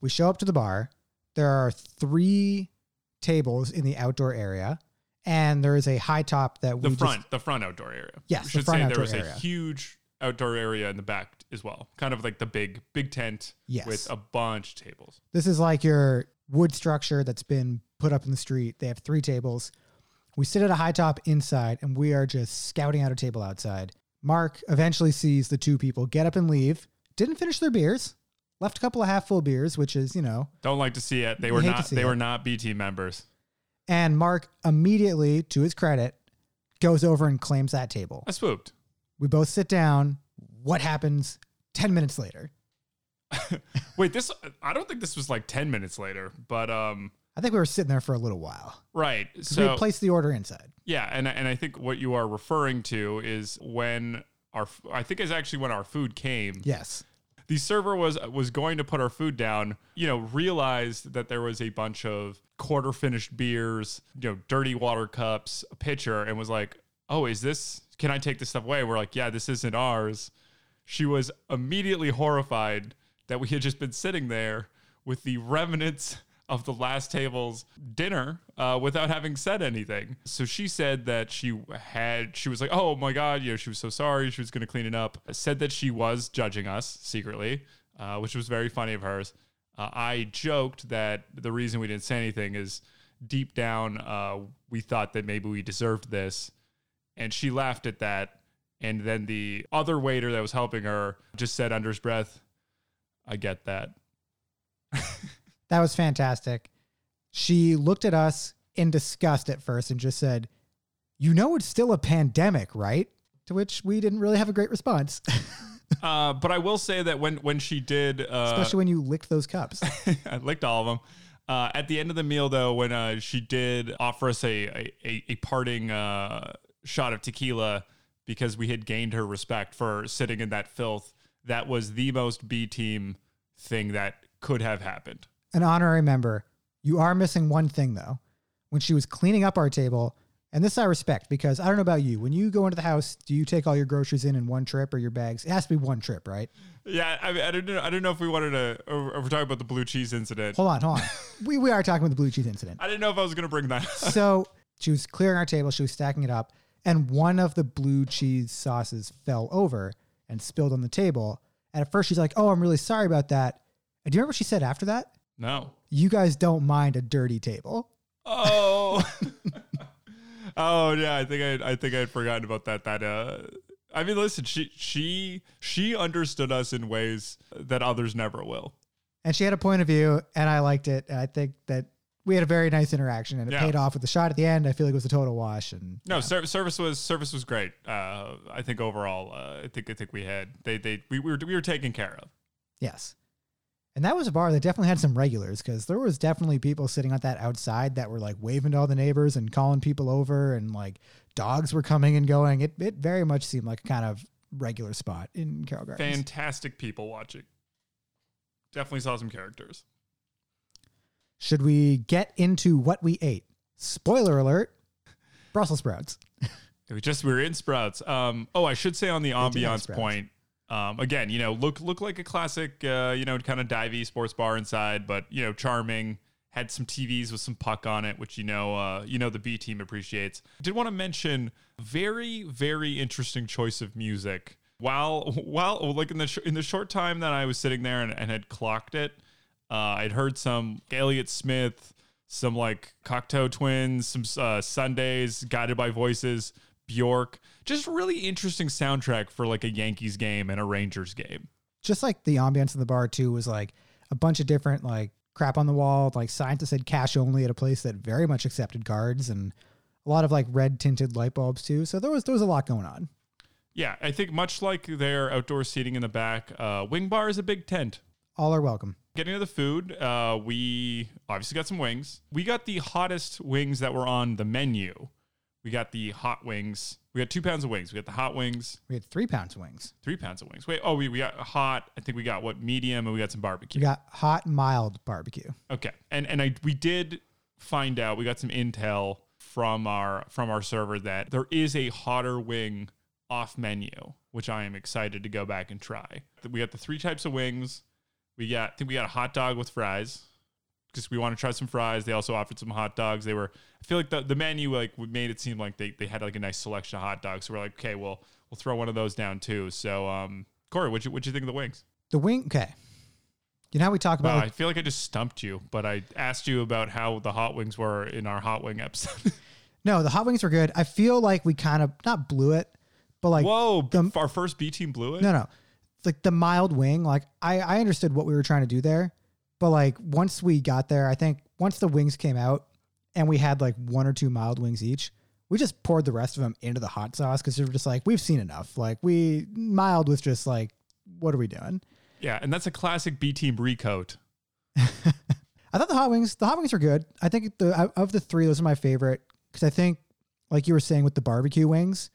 We show up to the bar. There are three tables in the outdoor area, and there is a high top that we
The
just-
front, the front outdoor area.
Yes,
we
the
should
front
say there was
area.
a huge outdoor area in the back as well. Kind of like the big, big tent
Yes.
with a bunch of tables.
this is like your wood structure that's been put up in the street. They have three tables. We sit at a high top inside, and we are just scouting out a table outside. Mark eventually sees the two people get up and leave. Didn't finish their beers. Left a couple of half full beers, which is you know
Don't like to see it. They were
hate to
not.
see
They
it.
were not BT members.
And Mark immediately, to his credit, goes over and claims that table.
I swooped.
We both sit down. What happens 10 minutes later?
Wait, this. I don't think this was like ten minutes later, but um,
I think we were sitting there for a little while.
Right. So
had placed the order inside.
yeah, and and I think what you are referring to is when our f- I think is actually when our food came.
Yes.
The server was was going to put our food down, you know, realized that there was a bunch of quarter finished beers, you know, dirty water cups, a pitcher, and was like, "Oh, is this? Can I take this stuff away?" We're like, "Yeah, this isn't ours." She was immediately horrified that we had just been sitting there with the remnants of the last table's dinner uh, without having said anything. So she said that she had, she was like, oh my God, you know, she was so sorry. She was going to clean it up. Said that she was judging us secretly, uh, which was very funny of hers. Uh, I joked that the reason we didn't say anything is deep down, uh, we thought that maybe we deserved this. And she laughed at that. And then the other waiter that was helping her just said under his breath, I get that.
That was fantastic. She looked at us in disgust at first and just said, You know, it's still a pandemic, right? To which we didn't really have a great response,
Uh, but I will say that when when she did, uh,
especially when you licked those cups.
I licked all of them. Uh, at the end of the meal, though, when uh, she did offer us a a, a, a parting uh, shot of tequila because we had gained her respect for sitting in that filth, that was the most B team thing that could have happened.
An honorary member. You are missing one thing, though. When she was cleaning up our table, and this I respect because I don't know about you. When you go into the house, do you take all your groceries in in one trip or your bags? It has to be one trip, right?
Yeah, I, mean, I don't know. I don't know if we wanted to. Or, or we're talking about the blue cheese incident.
Hold on, hold on. we, we are talking about the blue cheese incident.
I didn't know if I was going to bring that. up.
so she was clearing our table, she was stacking it up, and one of the blue cheese sauces fell over and spilled on the table. And at first she's like, Oh, I'm really sorry about that. And do you remember what she said after that?
No.
You guys don't mind a dirty table.
Oh. oh yeah, I think I I think I'd forgotten about that. That uh I mean listen, she she she understood us in ways that others never will.
And she had a point of view, and I liked it. And I think that we had a very nice interaction, and it
Yeah.
paid off with the shot at the end. I feel like it was a total wash. And
No, ser- service was service was great. Uh I think overall uh, I think I think we had they they we, we were we were taken care of.
Yes. And that was a bar that definitely had some regulars because there was definitely people sitting at that outside that were like waving to all the neighbors and calling people over and like dogs were coming and going. It it very much seemed like a kind of regular spot in Carroll Gardens.
Fantastic people watching. Definitely saw some characters.
Should we get into what we ate? Spoiler alert: Brussels sprouts.
We just we were in Sprouts. Um, oh, I should say on the ambiance point. Um, again, you know, look look like a classic, uh, you know, kind of divey sports bar inside, but you know, charming. Had some TVs with some puck on it, which you know, uh, you know, the B team appreciates. Did want to mention very very interesting choice of music. While while like in the sh- in the short time that I was sitting there and, and had clocked it, uh, I'd heard some Elliott Smith, some like Cocteau Twins, some uh, Sundays, Guided by Voices, Bjork. Just really interesting soundtrack for like a Yankees game and a Rangers game.
Just like the ambiance in the bar too was like a bunch of different like crap on the wall. Like scientists said cash only at a place that very much accepted cards and a lot of like red tinted light bulbs too. So there was there was a lot going on.
Yeah, I think much like their outdoor seating in the back, uh, Wing Bar is a big tent.
All are welcome.
Getting to the food, uh, we obviously got some wings. We got the hottest wings that were on the menu. We got the hot wings. We got two pounds of wings. We got the hot wings,
We had three pounds of wings.
three pounds of wings. Wait, oh, we, we got hot. I think we got what medium, and we got some barbecue.
We got hot mild barbecue.
Okay, and and I we did find out we got some intel from our from our server that there is a hotter wing off menu, which I am excited to go back and try. We got the three types of wings. We got I think we got a hot dog with fries because we want to try some fries. They also offered some hot dogs. They were I feel like the, the menu like made it seem like they, they had like a nice selection of hot dogs. So we're like, okay, well we'll throw one of those down too. So um Cory, what'd you what'd you think of the wings?
The wing okay. You know how we talk about
Wow, I feel like I just stumped you, but I asked you about how the hot wings were in our hot wing episode.
No, the hot wings were good. I feel like we kind of not blew it, but like
Whoa,
the-
our first B team blew it.
no, no, like the mild wing. Like I, I understood what we were trying to do there, but like once we got there, I think once the wings came out and we had like one or two mild wings each, we just poured the rest of them into the hot sauce because we were just like we've seen enough. Like we mild was just like, what are we doing?
Yeah, and that's a classic B team recoat.
I thought the hot wings, the hot wings are good. I think the of the three, those are my favorite because I think, like you were saying with the barbecue wings,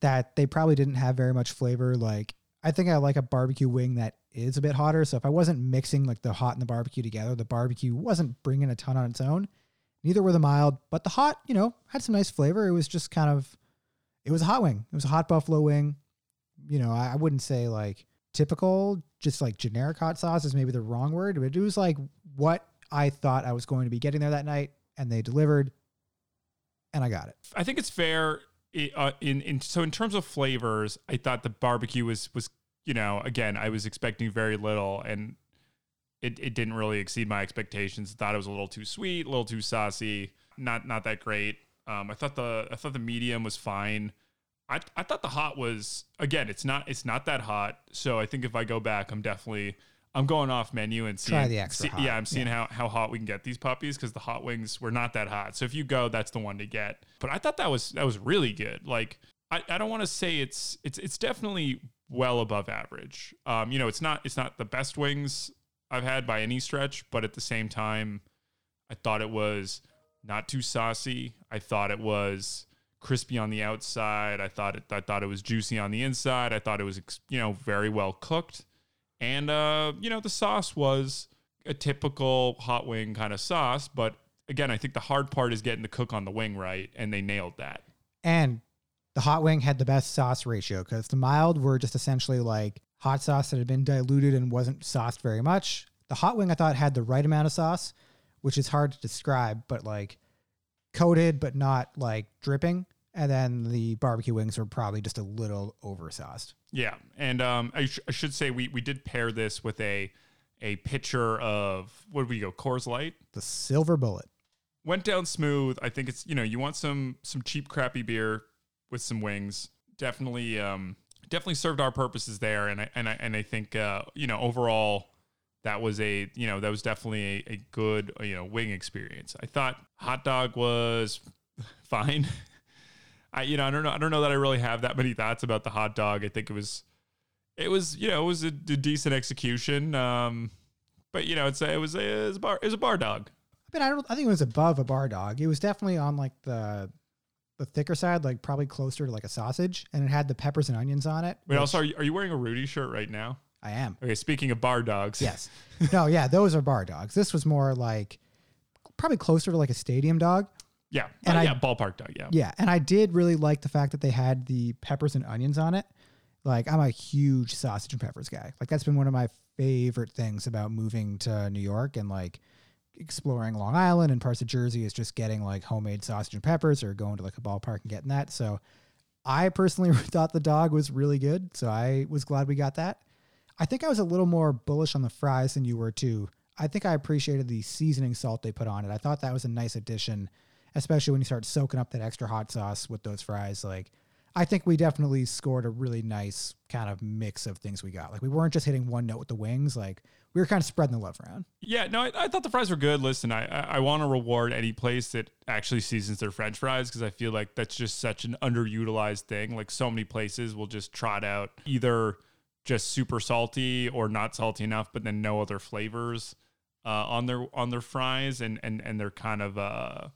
that they probably didn't have very much flavor. Like I think I like a barbecue wing that is a bit hotter. So if I wasn't mixing like the hot and the barbecue together, the barbecue wasn't bringing a ton on its own. Neither were the mild, but the hot, you know, had some nice flavor. It was just kind of, it was a hot wing. It was a hot buffalo wing. You know, I, I wouldn't say like typical, just like generic hot sauce is maybe the wrong word, but it was like what I thought I was going to be getting there that night, and they delivered, and I got it.
I think it's fair. Uh, in in so in terms of flavors, I thought the barbecue was was you know again I was expecting very little, and it it didn't really exceed my expectations. thought it was a little too sweet, a little too saucy, not not that great. Um, I thought the I thought the medium was fine. I I thought the hot was again it's not it's not that hot. So I think if I go back, I'm definitely I'm going off menu and seeing
Try the extra hot.
Yeah, I'm seeing
Yeah.
how how hot we can get these puppies because the hot wings were not that hot. So if you go, that's the one to get. But I thought that was that was really good. Like I, I don't want to say it's it's it's definitely well above average. Um, you know, it's not it's not the best wings I've had by any stretch, but at the same time, I thought it was not too saucy. I thought it was crispy on the outside. I thought it I thought it was juicy on the inside. I thought it was you know very well cooked. And uh, you know, the sauce was a typical hot wing kind of sauce, but again, I think the hard part is getting the cook on the wing right, and they nailed that.
And the hot wing had the best sauce ratio because the mild were just essentially like hot sauce that had been diluted and wasn't sauced very much. The hot wing I thought had the right amount of sauce, which is hard to describe, but like coated but not like dripping. And then the barbecue wings were probably just a little over sauced.
Yeah, and um, I, sh- I should say we we did pair this with a a pitcher of what did we go Coors Light.
The silver bullet.
Went down smooth. I think it's you know you want some some cheap crappy beer with some wings. Definitely um definitely served our purposes there, and I and I and I think uh, you know overall that was a you know that was definitely a, a good you know wing experience. I thought hot dog was fine. I you know I don't know I don't know that I really have that many thoughts about the hot dog. I think it was it was you know it was a, a decent execution. Um, but you know it's a, it was a, it was a bar it was a bar dog.
I mean, I don't. I think it was above a bar dog. It was definitely on like the the thicker side, like probably closer to like a sausage, and it had the peppers and onions on it.
Wait,
which
also are you, are you wearing a Rudy shirt right now?
I am.
Okay, speaking of bar dogs,
Yes. no, yeah, those are bar dogs. This was more like probably closer to like a stadium dog.
Yeah,
And
Uh,
I-
yeah, ballpark dog, yeah.
Yeah, and I did really like the fact that they had the peppers and onions on it. Like I'm a huge sausage and peppers guy. Like that's been one of my favorite things about moving to New York and like exploring Long Island and parts of Jersey is just getting like homemade sausage and peppers or going to like a ballpark and getting that. So I personally thought the dog was really good, so I was glad we got that. I think I was a little more bullish on the fries than you were too. I think I appreciated the seasoning salt they put on it. I thought that was a nice addition, especially when you start soaking up that extra hot sauce with those fries. Like, I think we definitely scored a really nice kind of mix of things we got. Like, we weren't just hitting one note with the wings. Like, we were kind of spreading the love around.
Yeah, no, I, I thought the fries were good. Listen, I I, I want to reward any place that actually seasons their French fries because I feel like that's just such an underutilized thing. Like so many places will just trot out either just super salty or not salty enough, but then no other flavors uh, on their on their fries, and and and they're kind of uh,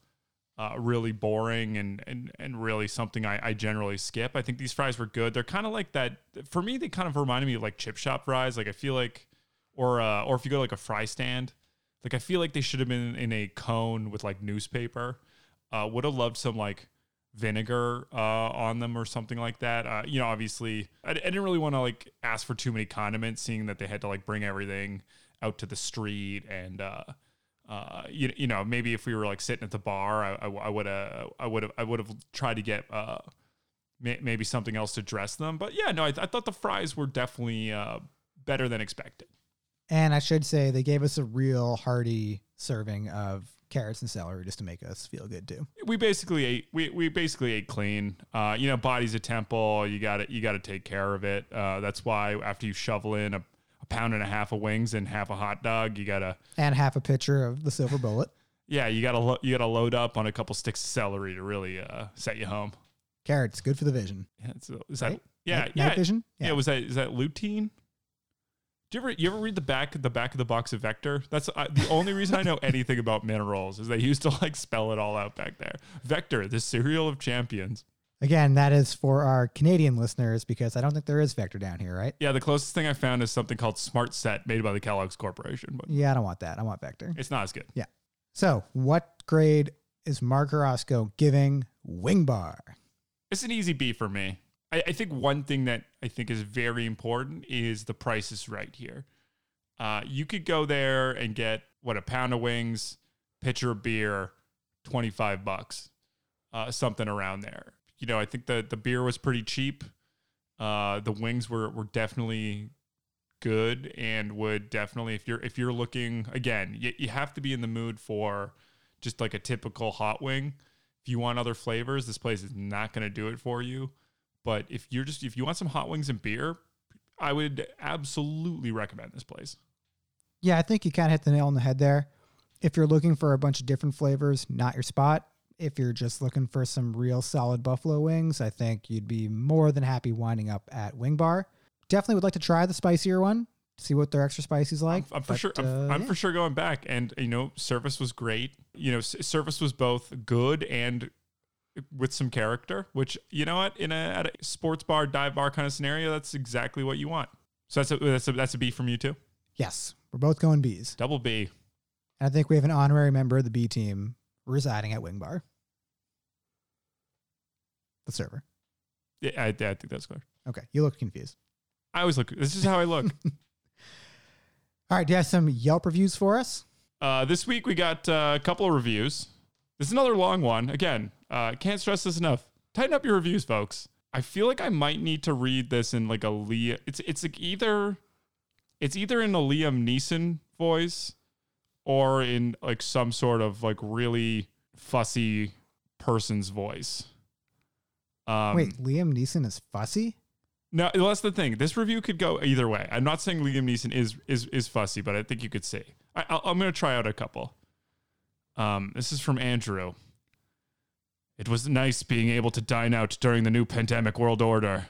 uh, really boring and and and really something I, I generally skip. I think these fries were good. They're kind of like that for me. They kind of reminded me of like chip shop fries. Like I feel like or uh, or if you go to like a fry stand, like I feel like they should have been in a cone with like newspaper. Uh, would have loved some like vinegar uh, on them or something like that. Uh, you know, obviously, I, I didn't really want to like ask for too many condiments, seeing that they had to like bring everything out to the street and. Uh, uh, you, you know, maybe if we were like sitting at the bar, I would have, I would have, I would have tried to get uh, may, maybe something else to dress them. But yeah, no, I, I thought the fries were definitely uh, better than expected.
And I should say they gave us a real hearty serving of carrots and celery just to make us feel good too.
we basically ate we, we basically ate clean uh you know body's a temple you gotta you gotta take care of it uh that's why after you shovel in a pound and a half of wings and half a hot dog you gotta
And half a pitcher of the silver bullet.
yeah you gotta lo- you gotta load up on a couple sticks of celery to really uh set you home
Carrots, good for the vision.
yeah, so is that
Right?
yeah
Night-
yeah
night vision?
yeah. was that is that lutein Do you ever you ever read the back the back of the box of Vector? That's uh, the only reason I know anything about minerals is they used to like spell it all out back there. Vector, the cereal of champions.
Again, that is for our Canadian listeners because I don't think there is Vector down here, right?
Yeah, the closest thing I found is something called Smart Start, made by the Kellogg's Corporation, but
Yeah, I don't want that. I want Vector.
it's not as good. Yeah.
So, what grade is Mark Orozco giving Wing Bar?
It's an easy B for me. I, I think one thing that I think is very important is the price is right here. Uh, you could go there and get what a pound of wings, pitcher of beer, twenty five bucks, uh, something around there. You know, I think the the beer was pretty cheap. Uh, the wings were were definitely good and would definitely if you're if you're looking again, you, you have to be in the mood for just like a typical hot wing. If you want other flavors, this place is not going to do it for you. But if you're just if you want some hot wings and beer, I would absolutely recommend this place.
Yeah, I think you kind of hit the nail on the head there. If you're looking for a bunch of different flavors, not your spot. If you're just looking for some real solid buffalo wings, I think you'd be more than happy winding up at Wing Bar. Definitely would like to try the spicier one, see what their extra spicy's like.
I'm, I'm for
but,
sure. I'm,
uh,
I'm
yeah.
for sure going back, and you know, service was great. You know, s- service was both good and with some character. Which you know what, in a at a sports bar, dive bar kind of scenario, that's exactly what you want. So that's a that's a that's a B from you too.
Yes, we're both going B's.
Double B.
And I think we have an honorary member of the B team residing at Wing Bar. The server.
Yeah, I, I think that's clear.
Okay, you look confused.
I always look. This is how I look.
All right, do you have some Yelp reviews for us?
Uh, this week we got uh, a couple of reviews. This is another long one. Again, uh, can't stress this enough. Tighten up your reviews, folks. I feel like I might need to read this in like a Liam. It's it's like either it's either in a Liam Neeson voice or in like some sort of like really fussy person's voice. Um,
Wait, Liam Neeson is fussy?
no, well, that's the thing. This review could go either way. I'm not saying Liam Neeson is is is fussy, but I think you could see. I, I'll, I'm going to try out a couple. Um, this is from Andrew. It was nice being able to dine out during the new pandemic world order.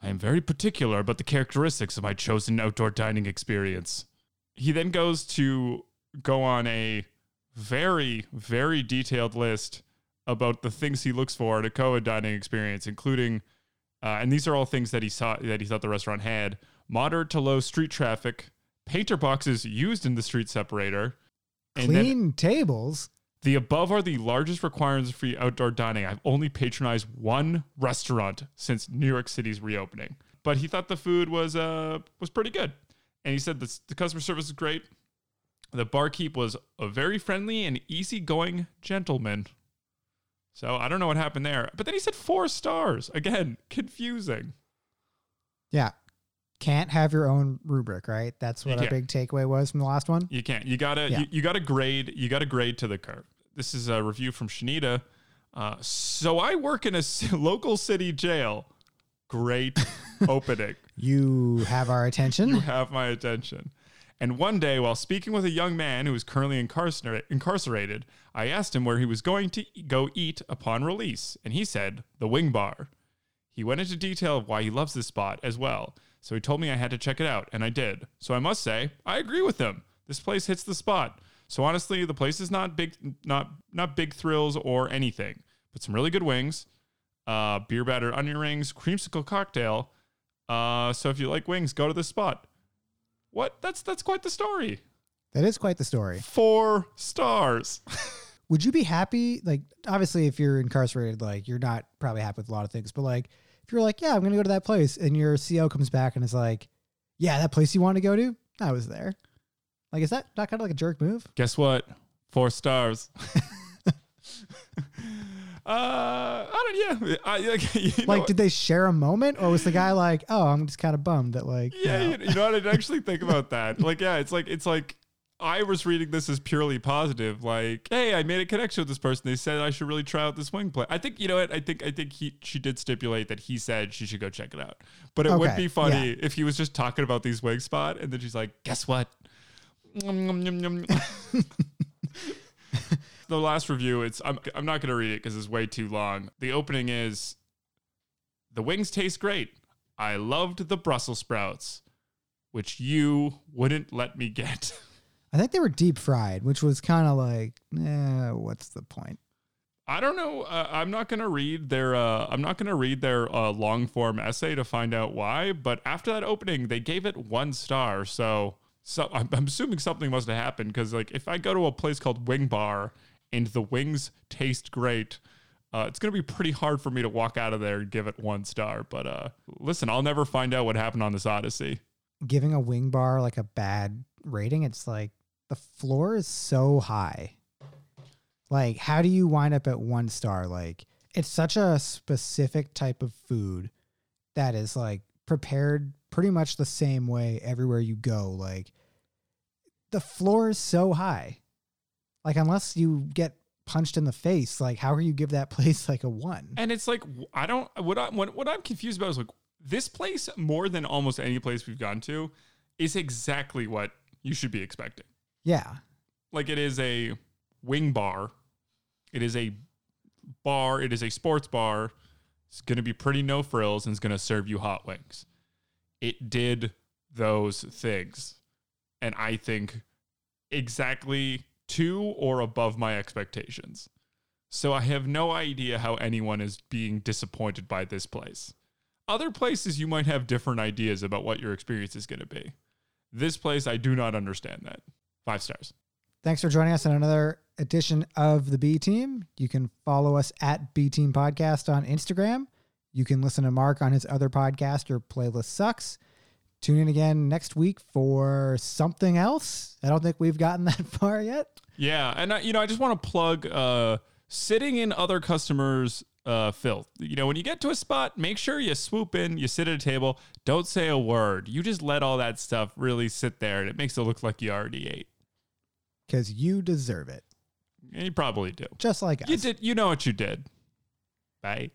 I am very particular about the characteristics of my chosen outdoor dining experience. He then goes to go on a very, very detailed list about the things he looks for at a Koa dining experience, including, uh, and these are all things that he saw that he thought the restaurant had: moderate to low street traffic, painter boxes used in the street separator, and
Clean tables?
the above are the largest requirements for outdoor dining. I've only patronized one restaurant since New York City's reopening, but he thought the food was uh was pretty good, and he said the the customer service is great. The barkeep was a very friendly and easygoing gentleman. So I don't know what happened there, but then he said four stars again. Confusing.
Yeah. Can't have your own rubric, right? That's what our big takeaway was from the last one.
You can't. You gotta.
Yeah.
You, you gotta grade. You gotta grade to the curve. This is a review from Shanita. Uh, so I work in a local city jail. Great opening.
You have our attention.
You have my attention. And one day, while speaking with a young man who is currently incarcer- incarcerated, I asked him where he was going to go eat upon release, and he said the Wing Bar. He went into detail of why he loves this spot as well, so he told me I had to check it out, and I did. So I must say, I agree with him. This place hits the spot. So honestly, the place is not big, not not big thrills or anything, but some really good wings, uh, beer battered onion rings, creamsicle cocktail. Uh, so if you like wings, go to this spot. What? That's that's quite the story.
That is quite the story.
Four stars.
Would you be happy? Like, obviously, if you're incarcerated, like, you're not probably happy with a lot of things, but like, if you're like, yeah, I'm going to go to that place, and your CO comes back and is like, yeah, that place you want to go to, I was there. Like, is that not kind of like a jerk move?
Guess what? Four stars. uh, I don't. Yeah, I, like, you know
Like, did they share a moment, or was the guy like, oh, I'm just kind of bummed that, like, you
yeah,
know.
you, you know what? I didn't actually think about that. Like, yeah, it's like it's like I was reading this as purely positive. Like, hey, I made a connection with this person. They said I should really try out this wing play. I think you know what? I think I think he she did stipulate that he said she should go check it out. But it would be funny if he was just talking about these wing spot and then she's like, guess what? The last review, it's I'm I'm not gonna read it because it's way too long. The opening is the wings taste great. I loved the Brussels sprouts which you wouldn't let me get.
I think they were deep fried, which was kind of like, eh, what's the point?
I don't know. Uh, I'm not gonna read their. Uh, I'm not gonna read their uh, long form essay to find out why. But after that opening, they gave it one star. So, so I'm, I'm assuming something must have happened because, like, if I go to a place called Wing Bar and the wings taste great, uh, it's gonna be pretty hard for me to walk out of there and give it one star. But uh, listen, I'll never find out what happened on this Odyssey.
Giving a wing bar like a bad rating, it's like the floor is so high. Like, how do you wind up at one star? Like, it's such a specific type of food that is like prepared pretty much the same way everywhere you go. Like, the floor is so high. Like, unless you get punched in the face, like, how can you give that place like a one?
And it's like I don't what I what, what I'm confused about is like this place more than almost any place we've gone to is exactly what you should be expecting.
Yeah.
Like it is a wing bar. It is a bar, it is a sports bar. It's going to be pretty no frills and it's going to serve you hot wings. It did those things. And I think exactly to or above my expectations. So I have no idea how anyone is being disappointed by this place. Other places you might have different ideas about what your experience is going to be. This place, I do not understand that. Five stars.
Thanks for joining us on another edition of the B Team. You can follow us at B Team Podcast on Instagram. You can listen to Mark on his other podcast, Your Playlist Sucks. Tune in again next week for something else. I don't think we've gotten that far yet.
Yeah, and I, you know, I just want to plug uh, sitting in other customers' uh, filth. You know, when you get to a spot, make sure you swoop in, you sit at a table, don't say a word. You just let all that stuff really sit there, and it makes it look like you already ate
because you deserve it.
You probably do.
Just like us.
You did. You know what you did. Bye.